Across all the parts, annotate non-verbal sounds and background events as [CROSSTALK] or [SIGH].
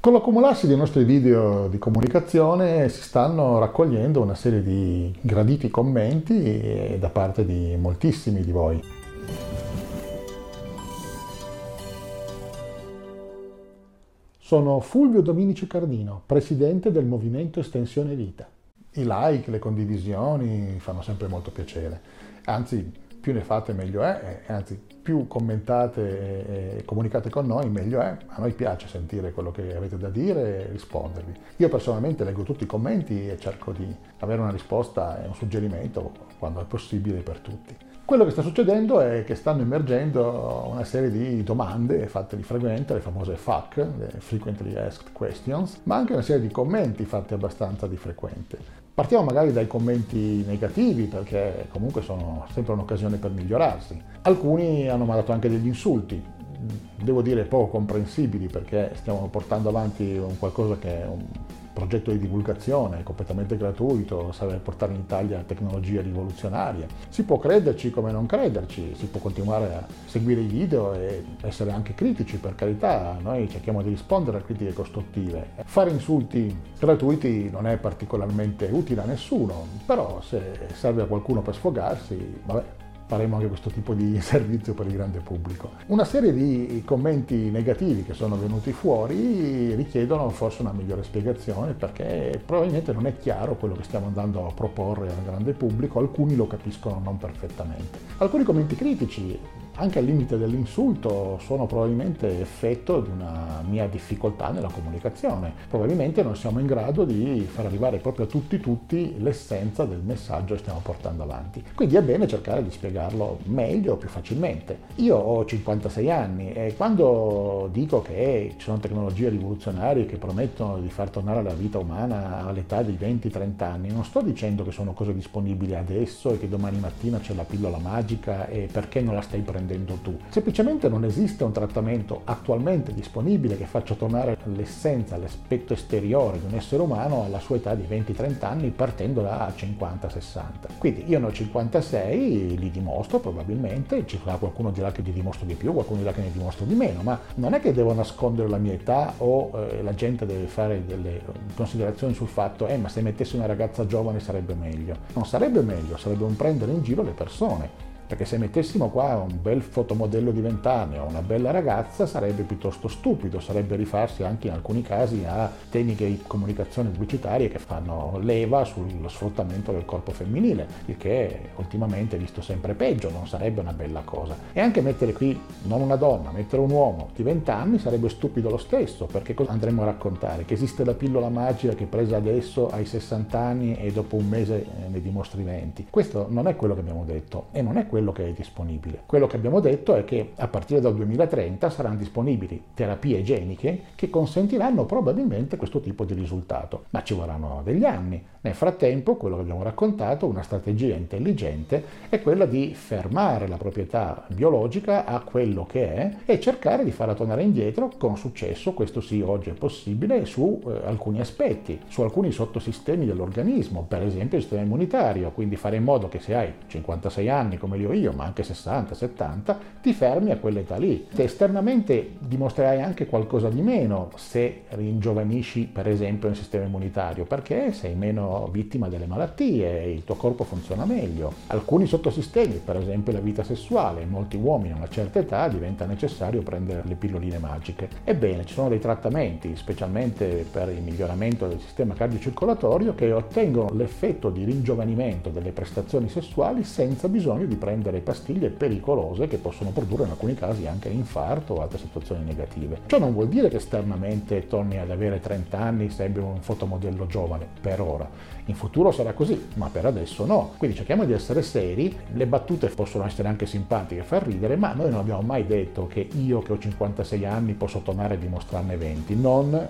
Con l'accumularsi dei nostri video di comunicazione si stanno raccogliendo una serie di graditi commenti da parte di moltissimi di voi. Sono Fulvio Dominici Cardino, presidente del movimento Estensione Vita. I like, le condivisioni fanno sempre molto piacere, anzi più ne fate meglio è, anzi più commentate e comunicate con noi meglio è. A noi piace sentire quello che avete da dire e rispondervi. Io personalmente leggo tutti i commenti e cerco di avere una risposta e un suggerimento quando è possibile per tutti. Quello che sta succedendo è che stanno emergendo una serie di domande fatte di frequente, le famose FAQ, le Frequently Asked Questions, ma anche una serie di commenti fatti abbastanza di frequente. Partiamo magari dai commenti negativi perché comunque sono sempre un'occasione per migliorarsi. Alcuni hanno mandato anche degli insulti, devo dire poco comprensibili perché stiamo portando avanti un qualcosa che è un progetto di divulgazione completamente gratuito, serve portare in Italia tecnologie rivoluzionarie. Si può crederci come non crederci, si può continuare a seguire i video e essere anche critici, per carità, noi cerchiamo di rispondere a critiche costruttive. Fare insulti gratuiti non è particolarmente utile a nessuno, però se serve a qualcuno per sfogarsi, vabbè, faremo anche questo tipo di [LAUGHS] servizio per il grande pubblico. Una serie di commenti negativi che sono venuti fuori richiedono forse una migliore spiegazione perché probabilmente non è chiaro quello che stiamo andando a proporre al grande pubblico, alcuni lo capiscono non perfettamente. Alcuni commenti critici anche al limite dell'insulto, sono probabilmente effetto di una mia difficoltà nella comunicazione. Probabilmente non siamo in grado di far arrivare proprio a tutti tutti l'essenza del messaggio che stiamo portando avanti. Quindi è bene cercare di spiegarlo meglio, più facilmente. Io ho 56 anni e quando dico che ci sono tecnologie rivoluzionarie che promettono di far tornare la vita umana all'età di 20-30 anni, non sto dicendo che sono cose disponibili adesso e che domani mattina c'è la pillola magica e perché non la stai prendendo prendendo tu. Semplicemente non esiste un trattamento attualmente disponibile che faccia tornare l'essenza, l'aspetto esteriore di un essere umano alla sua età di 20-30 anni partendo da 50-60. Quindi io ne ho 56, li dimostro probabilmente, ci sarà qualcuno dirà che li dimostro di più, qualcuno dirà che ne dimostro di meno, ma non è che devo nascondere la mia età o eh, la gente deve fare delle considerazioni sul fatto eh ma se mettessi una ragazza giovane sarebbe meglio. Non sarebbe meglio, sarebbe un prendere in giro le persone perché se mettessimo qua un bel fotomodello di vent'anni o una bella ragazza sarebbe piuttosto stupido, sarebbe rifarsi anche in alcuni casi a tecniche di comunicazione pubblicitarie che fanno leva sullo sfruttamento del corpo femminile, il che ultimamente è visto sempre peggio, non sarebbe una bella cosa. E anche mettere qui non una donna, mettere un uomo di vent'anni sarebbe stupido lo stesso, perché cosa andremo a raccontare? Che esiste la pillola magica che presa adesso ai 60 anni e dopo un mese eh, ne dimostri 20. Questo non è quello che abbiamo detto e non è quello quello che è disponibile. Quello che abbiamo detto è che a partire dal 2030 saranno disponibili terapie igieniche che consentiranno probabilmente questo tipo di risultato, ma ci vorranno degli anni. Nel frattempo, quello che abbiamo raccontato, una strategia intelligente è quella di fermare la proprietà biologica a quello che è e cercare di farla tornare indietro con successo, questo sì oggi è possibile, su eh, alcuni aspetti, su alcuni sottosistemi dell'organismo, per esempio il sistema immunitario, quindi fare in modo che se hai 56 anni come li ho io, ma anche 60, 70, ti fermi a quell'età lì. Se esternamente dimostrerai anche qualcosa di meno se ringiovanisci per esempio il sistema immunitario, perché sei meno vittima delle malattie, il tuo corpo funziona meglio. Alcuni sottosistemi, per esempio la vita sessuale, in molti uomini a una certa età diventa necessario prendere le pilloline magiche. Ebbene, ci sono dei trattamenti, specialmente per il miglioramento del sistema cardiocircolatorio, che ottengono l'effetto di ringiovanimento delle prestazioni sessuali senza bisogno di prendere delle pastiglie pericolose che possono produrre in alcuni casi anche infarto o altre situazioni negative. Ciò non vuol dire che esternamente torni ad avere 30 anni, sembri un fotomodello giovane, per ora. In futuro sarà così, ma per adesso no. Quindi cerchiamo di essere seri, le battute possono essere anche simpatiche, far ridere, ma noi non abbiamo mai detto che io che ho 56 anni posso tornare a dimostrarne 20, non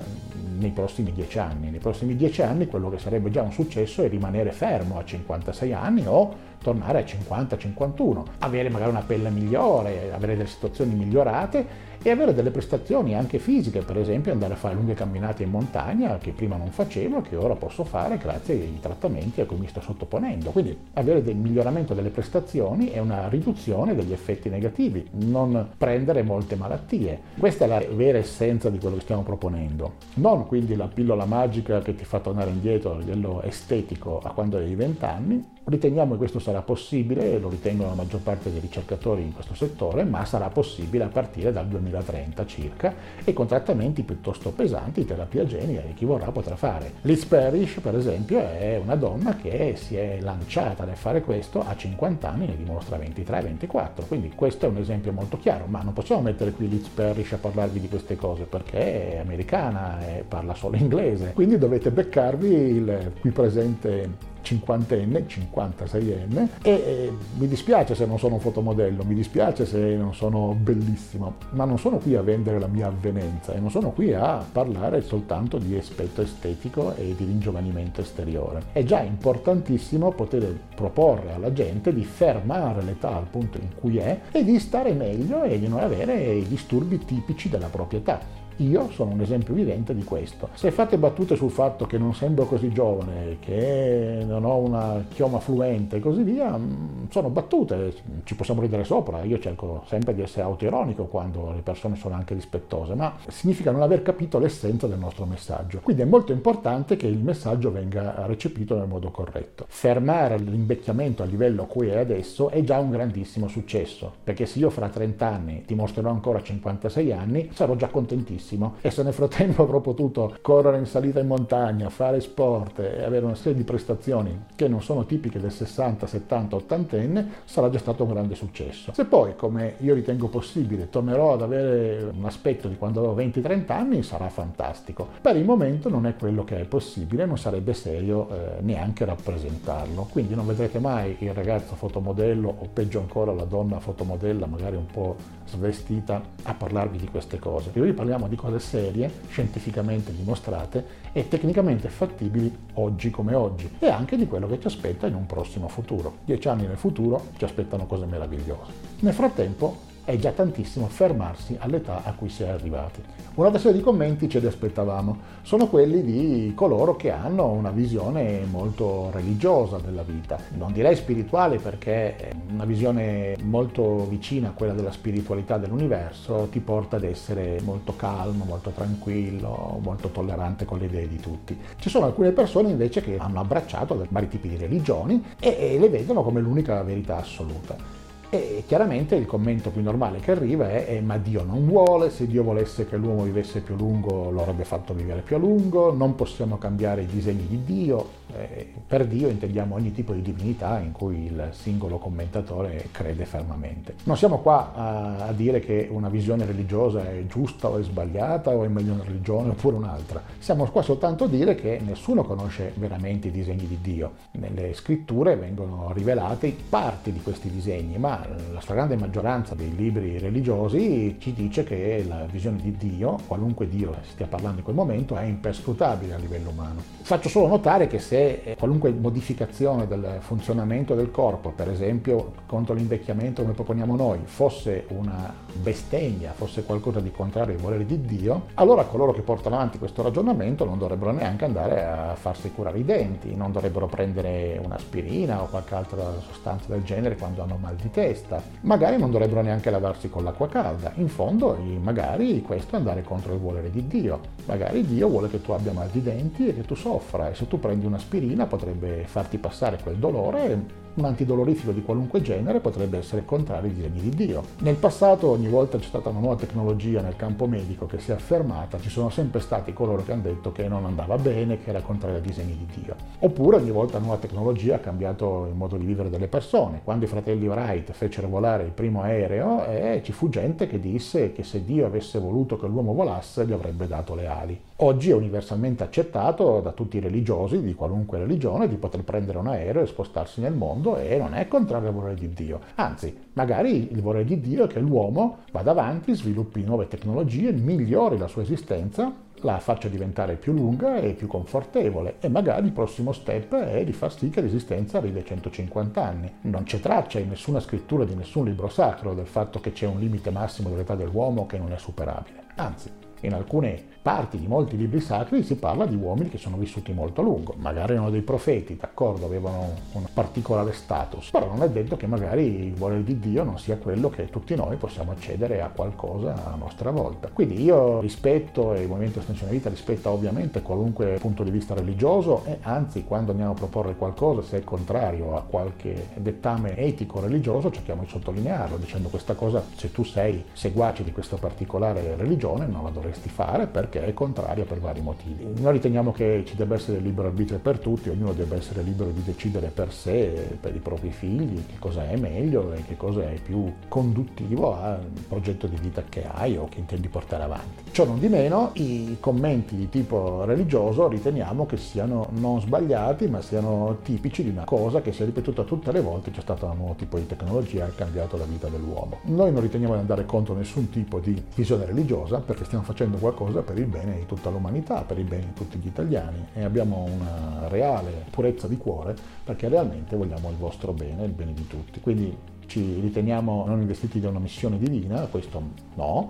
nei prossimi 10 anni. Nei prossimi 10 anni quello che sarebbe già un successo è rimanere fermo a 56 anni o tornare a 50-51, avere magari una pelle migliore, avere delle situazioni migliorate e avere delle prestazioni anche fisiche, per esempio andare a fare lunghe camminate in montagna che prima non facevo e che ora posso fare grazie ai trattamenti a cui mi sto sottoponendo. Quindi avere del miglioramento delle prestazioni e una riduzione degli effetti negativi, non prendere molte malattie. Questa è la vera essenza di quello che stiamo proponendo. Non quindi la pillola magica che ti fa tornare indietro a livello estetico a quando avevi 20 anni, Riteniamo che questo sarà possibile, lo ritengono la maggior parte dei ricercatori in questo settore, ma sarà possibile a partire dal 2030 circa e con trattamenti piuttosto pesanti, terapia genica, che chi vorrà potrà fare. Liz Parrish, per esempio, è una donna che si è lanciata nel fare questo a 50 anni e ne dimostra 23-24, quindi questo è un esempio molto chiaro, ma non possiamo mettere qui Liz Parrish a parlarvi di queste cose perché è americana e parla solo inglese, quindi dovete beccarvi il qui presente cinquantenne, 56enne e mi dispiace se non sono un fotomodello, mi dispiace se non sono bellissimo, ma non sono qui a vendere la mia avvenenza e non sono qui a parlare soltanto di aspetto estetico e di ringiovanimento esteriore. È già importantissimo poter proporre alla gente di fermare l'età al punto in cui è e di stare meglio e di non avere i disturbi tipici della propria età. Io sono un esempio vivente di questo. Se fate battute sul fatto che non sembro così giovane, che non ho una chioma fluente e così via, mm, sono battute, ci possiamo ridere sopra. Io cerco sempre di essere autoironico quando le persone sono anche rispettose, ma significa non aver capito l'essenza del nostro messaggio. Quindi è molto importante che il messaggio venga recepito nel modo corretto. Fermare l'invecchiamento a livello a cui è adesso è già un grandissimo successo, perché se io fra 30 anni dimostrerò ancora 56 anni, sarò già contentissimo benissimo e se nel frattempo avrò potuto correre in salita in montagna, fare sport e avere una serie di prestazioni che non sono tipiche del 60, 70, 80enne, sarà già stato un grande successo. Se poi, come io ritengo possibile, tornerò ad avere un aspetto di quando avevo 20-30 anni, sarà fantastico. Per il momento non è quello che è possibile, non sarebbe serio eh, neanche rappresentarlo. Quindi non vedrete mai il ragazzo fotomodello o peggio ancora la donna fotomodella, magari un po' svestita, a parlarvi di queste cose. Qui parliamo di cose serie, scientificamente dimostrate e tecnicamente fattibili oggi come oggi e anche di quello che ci aspetta in un prossimo futuro. Dieci anni nel futuro ci aspettano cose meravigliose. Nel frattempo è già tantissimo fermarsi all'età a cui si è arrivati. Un'altra serie di commenti ce li aspettavamo, sono quelli di coloro che hanno una visione molto religiosa della vita, non direi spirituale perché una visione molto vicina a quella della spiritualità dell'universo ti porta ad essere molto calmo, molto tranquillo, molto tollerante con le idee di tutti. Ci sono alcune persone invece che hanno abbracciato vari tipi di religioni e le vedono come l'unica verità assoluta. E chiaramente il commento più normale che arriva è, è, ma Dio non vuole, se Dio volesse che l'uomo vivesse più a lungo lo avrebbe fatto vivere più a lungo, non possiamo cambiare i disegni di Dio, eh, per Dio intendiamo ogni tipo di divinità in cui il singolo commentatore crede fermamente. Non siamo qua a, a dire che una visione religiosa è giusta o è sbagliata o è meglio una religione oppure un'altra, siamo qua soltanto a dire che nessuno conosce veramente i disegni di Dio. Nelle scritture vengono rivelate parti di questi disegni, ma la stragrande maggioranza dei libri religiosi ci dice che la visione di Dio, qualunque Dio stia parlando in quel momento, è imperscrutabile a livello umano. Faccio solo notare che se qualunque modificazione del funzionamento del corpo, per esempio contro l'invecchiamento come proponiamo noi, fosse una bestemmia, fosse qualcosa di contrario ai voleri di Dio, allora coloro che portano avanti questo ragionamento non dovrebbero neanche andare a farsi curare i denti, non dovrebbero prendere un'aspirina o qualche altra sostanza del genere quando hanno mal di testa testa. Magari non dovrebbero neanche lavarsi con l'acqua calda. In fondo, magari questo è andare contro il volere di Dio. Magari Dio vuole che tu abbia mal di denti e che tu soffra e se tu prendi un'aspirina potrebbe farti passare quel dolore un antidolorifico di qualunque genere potrebbe essere contrario ai disegni di Dio. Nel passato ogni volta c'è stata una nuova tecnologia nel campo medico che si è affermata, ci sono sempre stati coloro che hanno detto che non andava bene, che era contrario ai disegni di Dio. Oppure ogni volta nuova tecnologia ha cambiato il modo di vivere delle persone. Quando i fratelli Wright fecero volare il primo aereo, eh, ci fu gente che disse che se Dio avesse voluto che l'uomo volasse gli avrebbe dato le ali. Oggi è universalmente accettato da tutti i religiosi di qualunque religione di poter prendere un aereo e spostarsi nel mondo lungo e non è contrario al volere di Dio. Anzi, magari il volere di Dio è che l'uomo vada avanti, sviluppi nuove tecnologie, migliori la sua esistenza la faccia diventare più lunga e più confortevole e magari il prossimo step è di far sì che l'esistenza arrivi a 150 anni. Non c'è traccia in nessuna scrittura di nessun libro sacro del fatto che c'è un limite massimo dell'età dell'uomo che non è superabile. Anzi, in alcune parti di molti libri sacri si parla di uomini che sono vissuti molto a lungo, magari erano dei profeti, d'accordo, avevano un particolare status, però non è detto che magari il volere di Dio non sia quello che tutti noi possiamo accedere a qualcosa a nostra volta. Quindi io rispetto e il Movimento Estensione Vita rispetta ovviamente qualunque punto di vista religioso e anzi quando andiamo a proporre qualcosa, se è contrario a qualche dettame etico religioso, cerchiamo di sottolinearlo dicendo questa cosa, se tu sei seguace di questa particolare religione non la dovresti fare perché perché è contraria per vari motivi. Noi riteniamo che ci debba essere libero arbitrio per tutti, ognuno debba essere libero di decidere per sé, per i propri figli, che cosa è meglio e che cosa è più conduttivo al progetto di vita che hai o che intendi portare avanti. Ciò non di meno, i commenti di tipo religioso riteniamo che siano non sbagliati, ma siano tipici di una cosa che si è ripetuta tutte le volte, c'è stato un nuovo tipo di tecnologia che ha cambiato la vita dell'uomo. Noi non riteniamo di andare contro nessun tipo di visione religiosa perché stiamo facendo qualcosa per il bene di tutta l'umanità, per il bene di tutti gli italiani e abbiamo una reale purezza di cuore perché realmente vogliamo il vostro bene, il bene di tutti. Quindi ci riteniamo non investiti da una missione divina, questo no,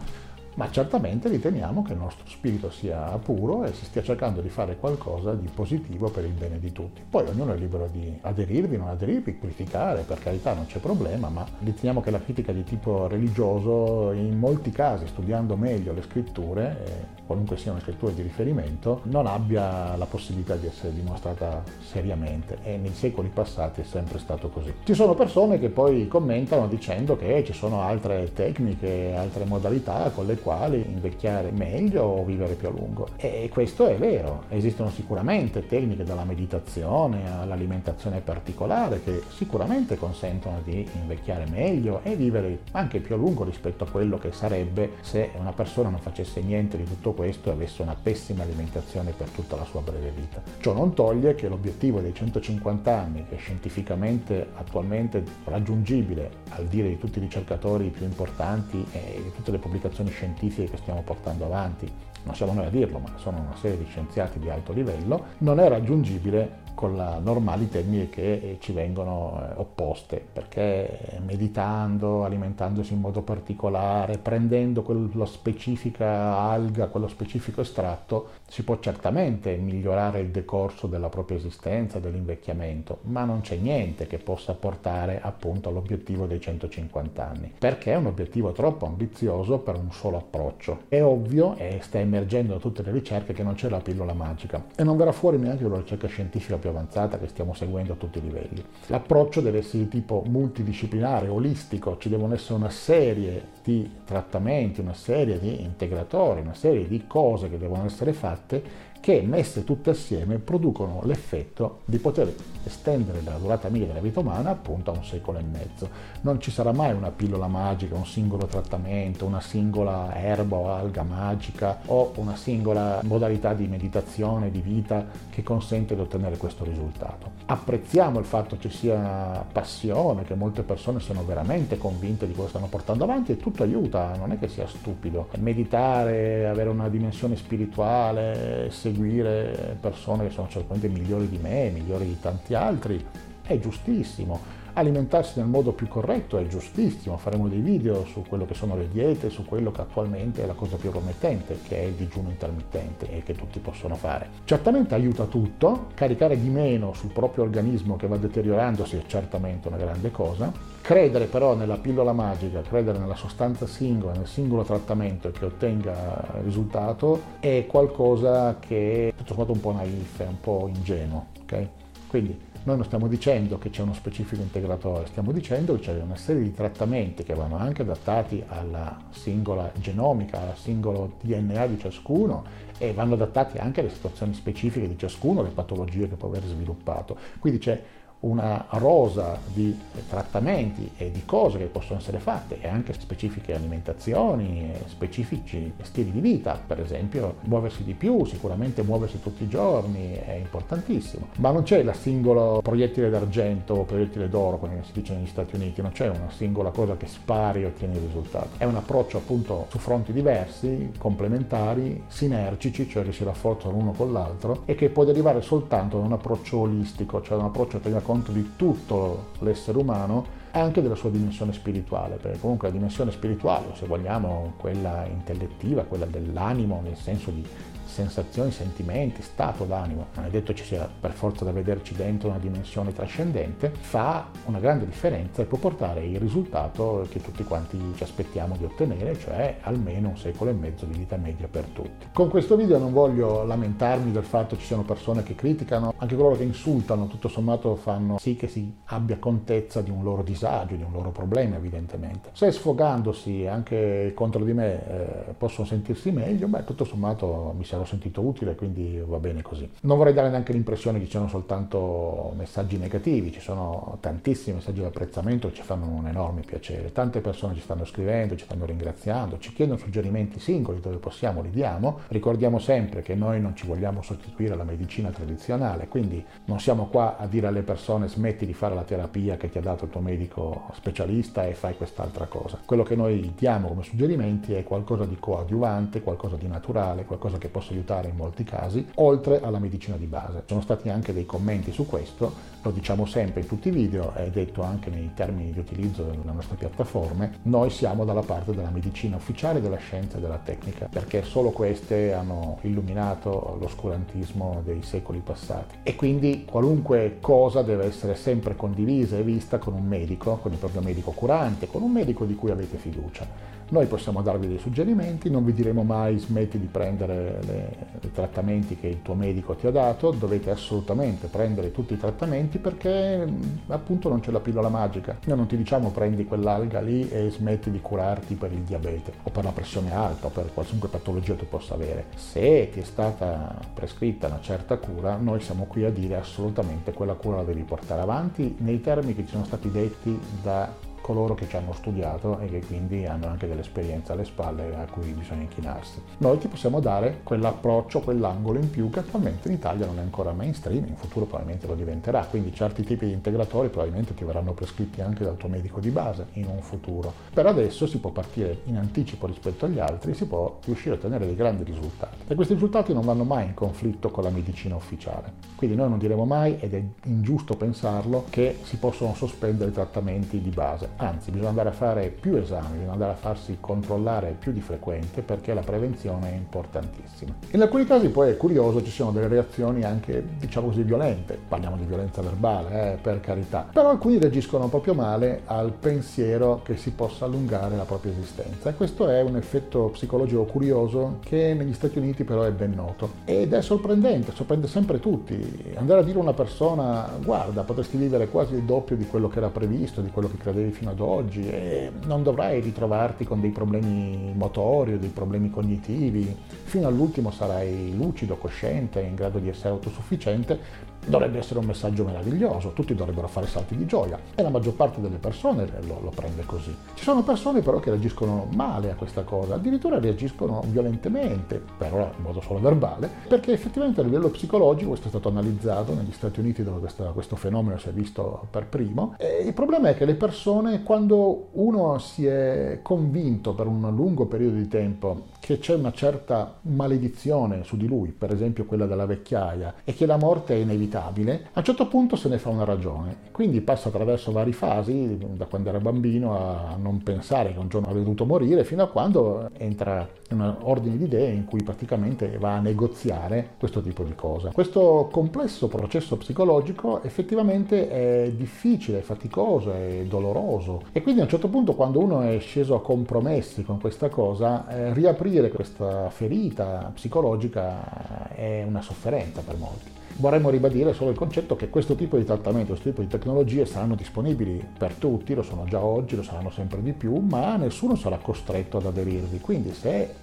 ma certamente riteniamo che il nostro spirito sia puro e si stia cercando di fare qualcosa di positivo per il bene di tutti. Poi ognuno è libero di aderirvi, non aderirvi, criticare, per carità non c'è problema, ma riteniamo che la critica di tipo religioso in molti casi, studiando meglio le scritture, qualunque siano le scritture di riferimento, non abbia la possibilità di essere dimostrata seriamente e nei secoli passati è sempre stato così. Ci sono persone che poi commentano dicendo che ci sono altre tecniche, altre modalità con le quali invecchiare meglio o vivere più a lungo. E questo è vero, esistono sicuramente tecniche dalla meditazione all'alimentazione particolare che sicuramente consentono di invecchiare meglio e vivere anche più a lungo rispetto a quello che sarebbe se una persona non facesse niente di tutto questo e avesse una pessima alimentazione per tutta la sua breve vita. Ciò non toglie che l'obiettivo dei 150 anni, che è scientificamente attualmente raggiungibile al dire di tutti i ricercatori più importanti e di tutte le pubblicazioni scientifiche che stiamo portando avanti, non siamo noi a dirlo, ma sono una serie di scienziati di alto livello, non è raggiungibile con le normali tecniche che eh, ci vengono eh, opposte, perché meditando, alimentandosi in modo particolare, prendendo quella specifica alga, quello specifico estratto, si può certamente migliorare il decorso della propria esistenza, dell'invecchiamento, ma non c'è niente che possa portare appunto all'obiettivo dei 150 anni, perché è un obiettivo troppo ambizioso per un solo approccio. È ovvio e sta emergendo da tutte le ricerche che non c'è la pillola magica e non verrà fuori neanche la ricerca scientifica più avanzata che stiamo seguendo a tutti i livelli. L'approccio deve essere di tipo multidisciplinare, olistico, ci devono essere una serie di trattamenti, una serie di integratori, una serie di cose che devono essere fatte che messe tutte assieme producono l'effetto di poter estendere la durata media della vita umana appunto a un secolo e mezzo. Non ci sarà mai una pillola magica, un singolo trattamento, una singola erba o alga magica o una singola modalità di meditazione, di vita che consente di ottenere questo risultato. Apprezziamo il fatto che ci sia passione, che molte persone siano veramente convinte di cosa stanno portando avanti e tutto aiuta, non è che sia stupido. Meditare, avere una dimensione spirituale, seguire persone che sono certamente migliori di me, migliori di tanti altri, è giustissimo. Alimentarsi nel modo più corretto è giustissimo, faremo dei video su quello che sono le diete, su quello che attualmente è la cosa più promettente, che è il digiuno intermittente e che tutti possono fare. Certamente aiuta tutto, caricare di meno sul proprio organismo che va deteriorandosi è certamente una grande cosa, credere però nella pillola magica, credere nella sostanza singola, nel singolo trattamento che ottenga risultato è qualcosa che è tutto sommato un po' naif, è un po' ingenuo. Okay? Quindi noi non stiamo dicendo che c'è uno specifico integratore, stiamo dicendo che c'è una serie di trattamenti che vanno anche adattati alla singola genomica, al singolo DNA di ciascuno e vanno adattati anche alle situazioni specifiche di ciascuno, alle patologie che può aver sviluppato. Quindi c'è una rosa di trattamenti e di cose che possono essere fatte e anche specifiche alimentazioni, specifici stili di vita, per esempio muoversi di più, sicuramente muoversi tutti i giorni è importantissimo, ma non c'è il singolo proiettile d'argento o proiettile d'oro, come si dice negli Stati Uniti, non c'è una singola cosa che spari e ottieni il risultato. È un approccio appunto su fronti diversi, complementari, sinergici, cioè che si rafforzano l'uno con l'altro e che può derivare soltanto da un approccio olistico, cioè da un approccio che tenga conto di tutto l'essere umano e anche della sua dimensione spirituale, perché comunque la dimensione spirituale, se vogliamo quella intellettiva, quella dell'animo, nel senso di sensazioni, sentimenti, stato d'animo, non è detto ci sia per forza da vederci dentro una dimensione trascendente, fa una grande differenza e può portare il risultato che tutti quanti ci aspettiamo di ottenere, cioè almeno un secolo e mezzo di vita media per tutti. Con questo video non voglio lamentarmi del fatto che ci siano persone che criticano, anche coloro che insultano, tutto sommato fanno sì che si abbia contezza di un loro disagio, di un loro problema evidentemente. Se sfogandosi anche contro di me eh, possono sentirsi meglio, beh tutto sommato mi serve l'ho sentito utile, quindi va bene così. Non vorrei dare neanche l'impressione che ci siano soltanto messaggi negativi, ci sono tantissimi messaggi di apprezzamento che ci fanno un enorme piacere. Tante persone ci stanno scrivendo, ci stanno ringraziando, ci chiedono suggerimenti singoli dove possiamo, li diamo. Ricordiamo sempre che noi non ci vogliamo sostituire alla medicina tradizionale, quindi non siamo qua a dire alle persone smetti di fare la terapia che ti ha dato il tuo medico specialista e fai quest'altra cosa. Quello che noi diamo come suggerimenti è qualcosa di coadiuvante, qualcosa di naturale, qualcosa che possa aiutare in molti casi, oltre alla medicina di base. Sono stati anche dei commenti su questo, lo diciamo sempre in tutti i video, è detto anche nei termini di utilizzo delle nostre piattaforme, noi siamo dalla parte della medicina ufficiale, della scienza e della tecnica, perché solo queste hanno illuminato l'oscurantismo dei secoli passati. E quindi qualunque cosa deve essere sempre condivisa e vista con un medico, con il proprio medico curante, con un medico di cui avete fiducia. Noi possiamo darvi dei suggerimenti, non vi diremo mai smetti di prendere i trattamenti che il tuo medico ti ha dato, dovete assolutamente prendere tutti i trattamenti perché appunto non c'è la pillola magica. Noi non ti diciamo prendi quell'alga lì e smetti di curarti per il diabete o per la pressione alta o per qualunque patologia tu possa avere. Se ti è stata prescritta una certa cura, noi siamo qui a dire assolutamente quella cura la devi portare avanti nei termini che ci sono stati detti da coloro che ci hanno studiato e che quindi hanno anche dell'esperienza alle spalle a cui bisogna inchinarsi. Noi ti possiamo dare quell'approccio, quell'angolo in più che attualmente in Italia non è ancora mainstream, in futuro probabilmente lo diventerà, quindi certi tipi di integratori probabilmente ti verranno prescritti anche dal tuo medico di base in un futuro. Per adesso si può partire in anticipo rispetto agli altri, si può riuscire a ottenere dei grandi risultati e questi risultati non vanno mai in conflitto con la medicina ufficiale. Quindi noi non diremo mai, ed è ingiusto pensarlo, che si possono sospendere i trattamenti di base anzi bisogna andare a fare più esami, bisogna andare a farsi controllare più di frequente perché la prevenzione è importantissima. In alcuni casi poi è curioso, ci sono delle reazioni anche diciamo così violente, parliamo di violenza verbale eh, per carità, però alcuni reagiscono proprio male al pensiero che si possa allungare la propria esistenza e questo è un effetto psicologico curioso che negli Stati Uniti però è ben noto ed è sorprendente, sorprende sempre tutti. Andare a dire a una persona guarda potresti vivere quasi il doppio di quello che era previsto, di quello che credevi fino ad oggi e non dovrai ritrovarti con dei problemi motori o dei problemi cognitivi, fino all'ultimo sarai lucido, cosciente, in grado di essere autosufficiente dovrebbe essere un messaggio meraviglioso, tutti dovrebbero fare salti di gioia e la maggior parte delle persone lo, lo, prende così. Ci sono persone però che reagiscono male a questa cosa, addirittura reagiscono violentemente, però in modo solo verbale, perché effettivamente a livello psicologico, questo è stato analizzato negli Stati Uniti dove questa, questo fenomeno si è visto per primo, il problema è che le persone quando uno si è convinto per un lungo periodo di tempo che c'è una certa maledizione su di lui, per esempio quella della vecchiaia, e che la morte è inevitabile, a un certo punto se ne fa una ragione. Quindi passa attraverso varie fasi, da quando era bambino a non pensare che un giorno avrebbe dovuto morire, fino a quando entra in un ordine di idee in cui praticamente va a negoziare questo tipo di cosa. Questo complesso processo psicologico effettivamente è difficile, è faticoso, è doloroso e quindi a un certo punto quando uno è sceso a compromessi con questa cosa, eh, riaprire questa ferita psicologica è una sofferenza per molti. Vorremmo ribadire solo il concetto che questo tipo di trattamento, questo tipo di tecnologie saranno disponibili per tutti, lo sono già oggi, lo saranno sempre di più, ma nessuno sarà costretto ad aderirvi. Quindi se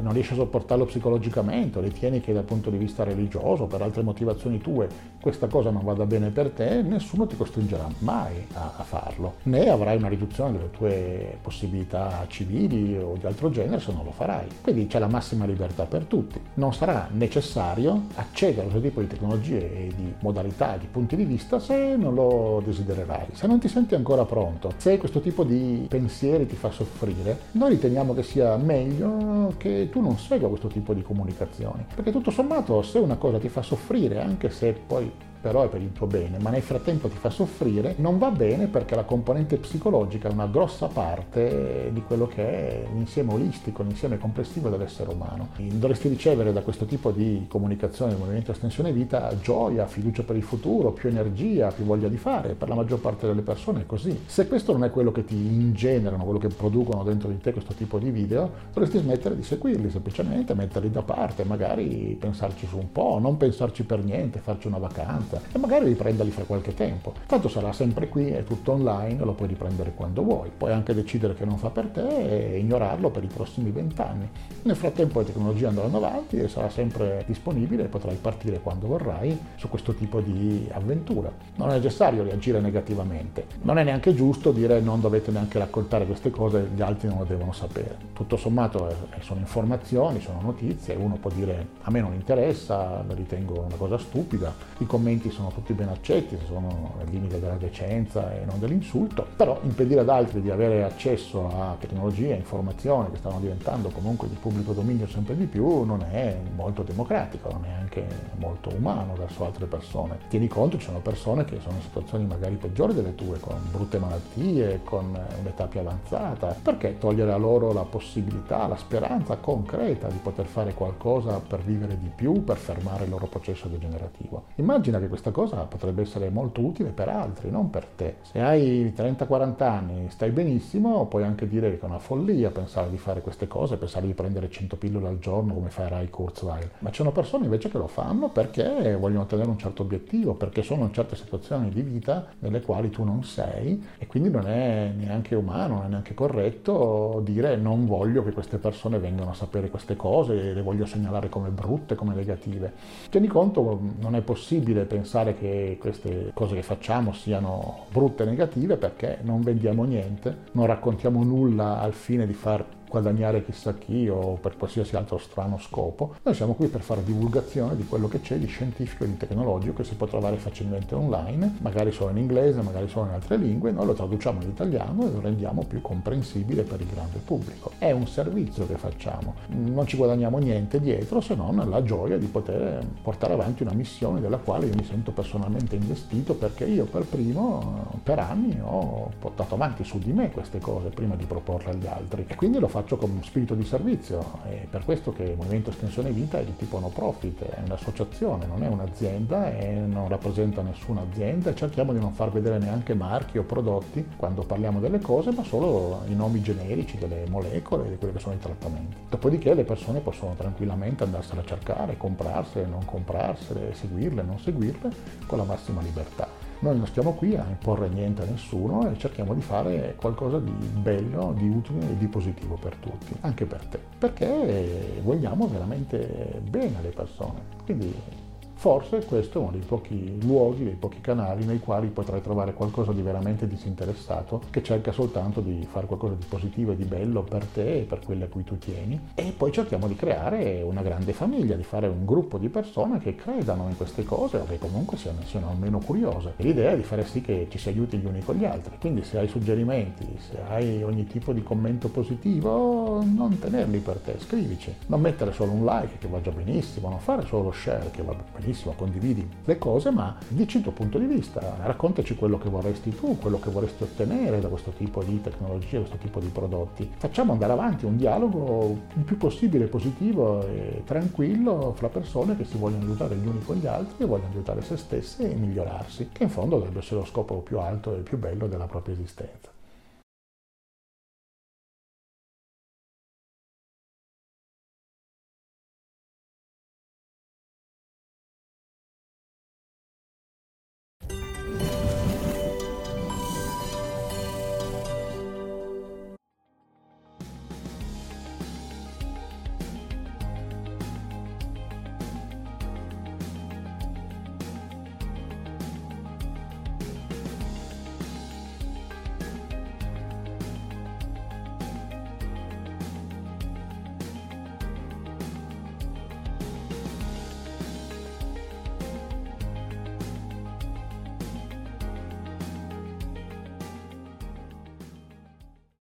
non riesci a sopportarlo psicologicamente o ritieni che dal punto di vista religioso per altre motivazioni tue questa cosa non vada bene per te, nessuno ti costringerà mai a, a farlo, né avrai una riduzione delle tue possibilità civili o di altro genere se non lo farai. Quindi c'è la massima libertà per tutti. Non sarà necessario accedere a questo tipo di tecnologie e di modalità, di punti di vista se non lo desidererai, se non ti senti ancora pronto, se questo tipo di pensieri ti fa soffrire, noi riteniamo che sia meglio che tu non segua questo tipo di comunicazioni, perché tutto sommato se una cosa ti fa soffrire, anche se poi però è per il tuo bene, ma nel frattempo ti fa soffrire, non va bene perché la componente psicologica è una grossa parte di quello che è l'insieme olistico, l'insieme complessivo dell'essere umano. Dovresti ricevere da questo tipo di comunicazione del movimento estensione vita gioia, fiducia per il futuro, più energia, più voglia di fare, per la maggior parte delle persone è così. Se questo non è quello che ti ingenerano, quello che producono dentro di te questo tipo di video, dovresti smettere di seguirli, semplicemente metterli da parte, magari pensarci su un po', non pensarci per niente, farci una vacanza vacanza e magari riprenderli fra qualche tempo. Tanto sarà sempre qui, è tutto online, lo puoi riprendere quando vuoi. Puoi anche decidere che non fa per te e ignorarlo per i prossimi vent'anni. Nel frattempo le tecnologie andranno avanti e sarà sempre disponibile e potrai partire quando vorrai su questo tipo di avventura. Non è necessario reagire negativamente. Non è neanche giusto dire non dovete neanche raccontare queste cose, gli altri non lo devono sapere. Tutto sommato eh, sono informazioni, sono notizie, uno può dire a me non interessa, lo ritengo una cosa stupida, i commenti commenti sono tutti ben accetti, sono nel limite della decenza e non dell'insulto, però impedire ad altri di avere accesso a tecnologie informazioni che stanno diventando comunque di pubblico dominio sempre di più non è molto democratico, non è anche molto umano verso altre persone. Tieni conto, ci sono persone che sono in situazioni magari peggiori delle tue, con brutte malattie, con un'età più avanzata, perché togliere a loro la possibilità, la speranza concreta di poter fare qualcosa per vivere di più, per fermare il loro processo degenerativo. Immagina che questa cosa potrebbe essere molto utile per altri, non per te. Se hai 30-40 anni, stai benissimo, puoi anche dire che è una follia pensare di fare queste cose, pensare di prendere 100 pillole al giorno come fa Rai Kurzweil. Ma ci sono persone invece che lo fanno perché vogliono ottenere un certo obiettivo, perché sono in certe situazioni di vita nelle quali tu non sei e quindi non è neanche umano, non è neanche corretto dire non voglio che queste persone vengano a sapere queste cose, le voglio segnalare come brutte, come negative. Tieni conto, non è possibile pensare pensare che queste cose che facciamo siano brutte e negative perché non vendiamo niente, non raccontiamo nulla al fine di far guadagnare chissà chi o per qualsiasi altro strano scopo. Noi siamo qui per fare divulgazione di quello che c'è di scientifico e di tecnologico che si può trovare facilmente online, magari solo in inglese, magari solo in altre lingue, noi lo traduciamo in italiano e lo rendiamo più comprensibile per il grande pubblico. È un servizio che facciamo, non ci guadagniamo niente dietro se non la gioia di poter portare avanti una missione della quale io mi sento personalmente investito perché io per primo per anni ho portato avanti su di me queste cose prima di proporle agli altri e quindi lo faccio faccio con spirito di servizio. È per questo che il Movimento Estensione Vita è di tipo no profit, è un'associazione, non è un'azienda e non rappresenta nessuna azienda e cerchiamo di non far vedere neanche marchi o prodotti quando parliamo delle cose, ma solo i nomi generici delle molecole e di quelli che sono i trattamenti. Dopodiché le persone possono tranquillamente andarsene a cercare, comprarsele, non comprarsele, seguirle, non seguirle, con la massima libertà. Noi non stiamo qui a imporre niente a nessuno e cerchiamo di fare qualcosa di bello, di utile e di positivo per tutti, anche per te, perché vogliamo veramente bene alle persone. Quindi Forse questo è uno dei pochi luoghi, dei pochi canali nei quali potrai trovare qualcosa di veramente disinteressato che cerca soltanto di fare qualcosa di positivo e di bello per te e per quelli a cui tu tieni. E poi cerchiamo di creare una grande famiglia, di fare un gruppo di persone che credano in queste cose o che comunque siano, siano almeno curiose. E l'idea è di fare sì che ci si aiuti gli uni con gli altri. Quindi se hai suggerimenti, se hai ogni tipo di commento positivo, non tenerli per te, scrivici. Non mettere solo un like che va già benissimo, non fare solo lo share che va benissimo benissimo, condividi le cose, ma dici il tuo punto di vista, raccontaci quello che vorresti tu, quello che vorresti ottenere da questo tipo di tecnologie, questo tipo di prodotti. Facciamo andare avanti un dialogo il più possibile positivo e tranquillo fra persone che si vogliono aiutare gli uni con gli altri e vogliono aiutare se stesse e migliorarsi, che in fondo dovrebbe essere lo scopo più alto e più bello della propria esistenza.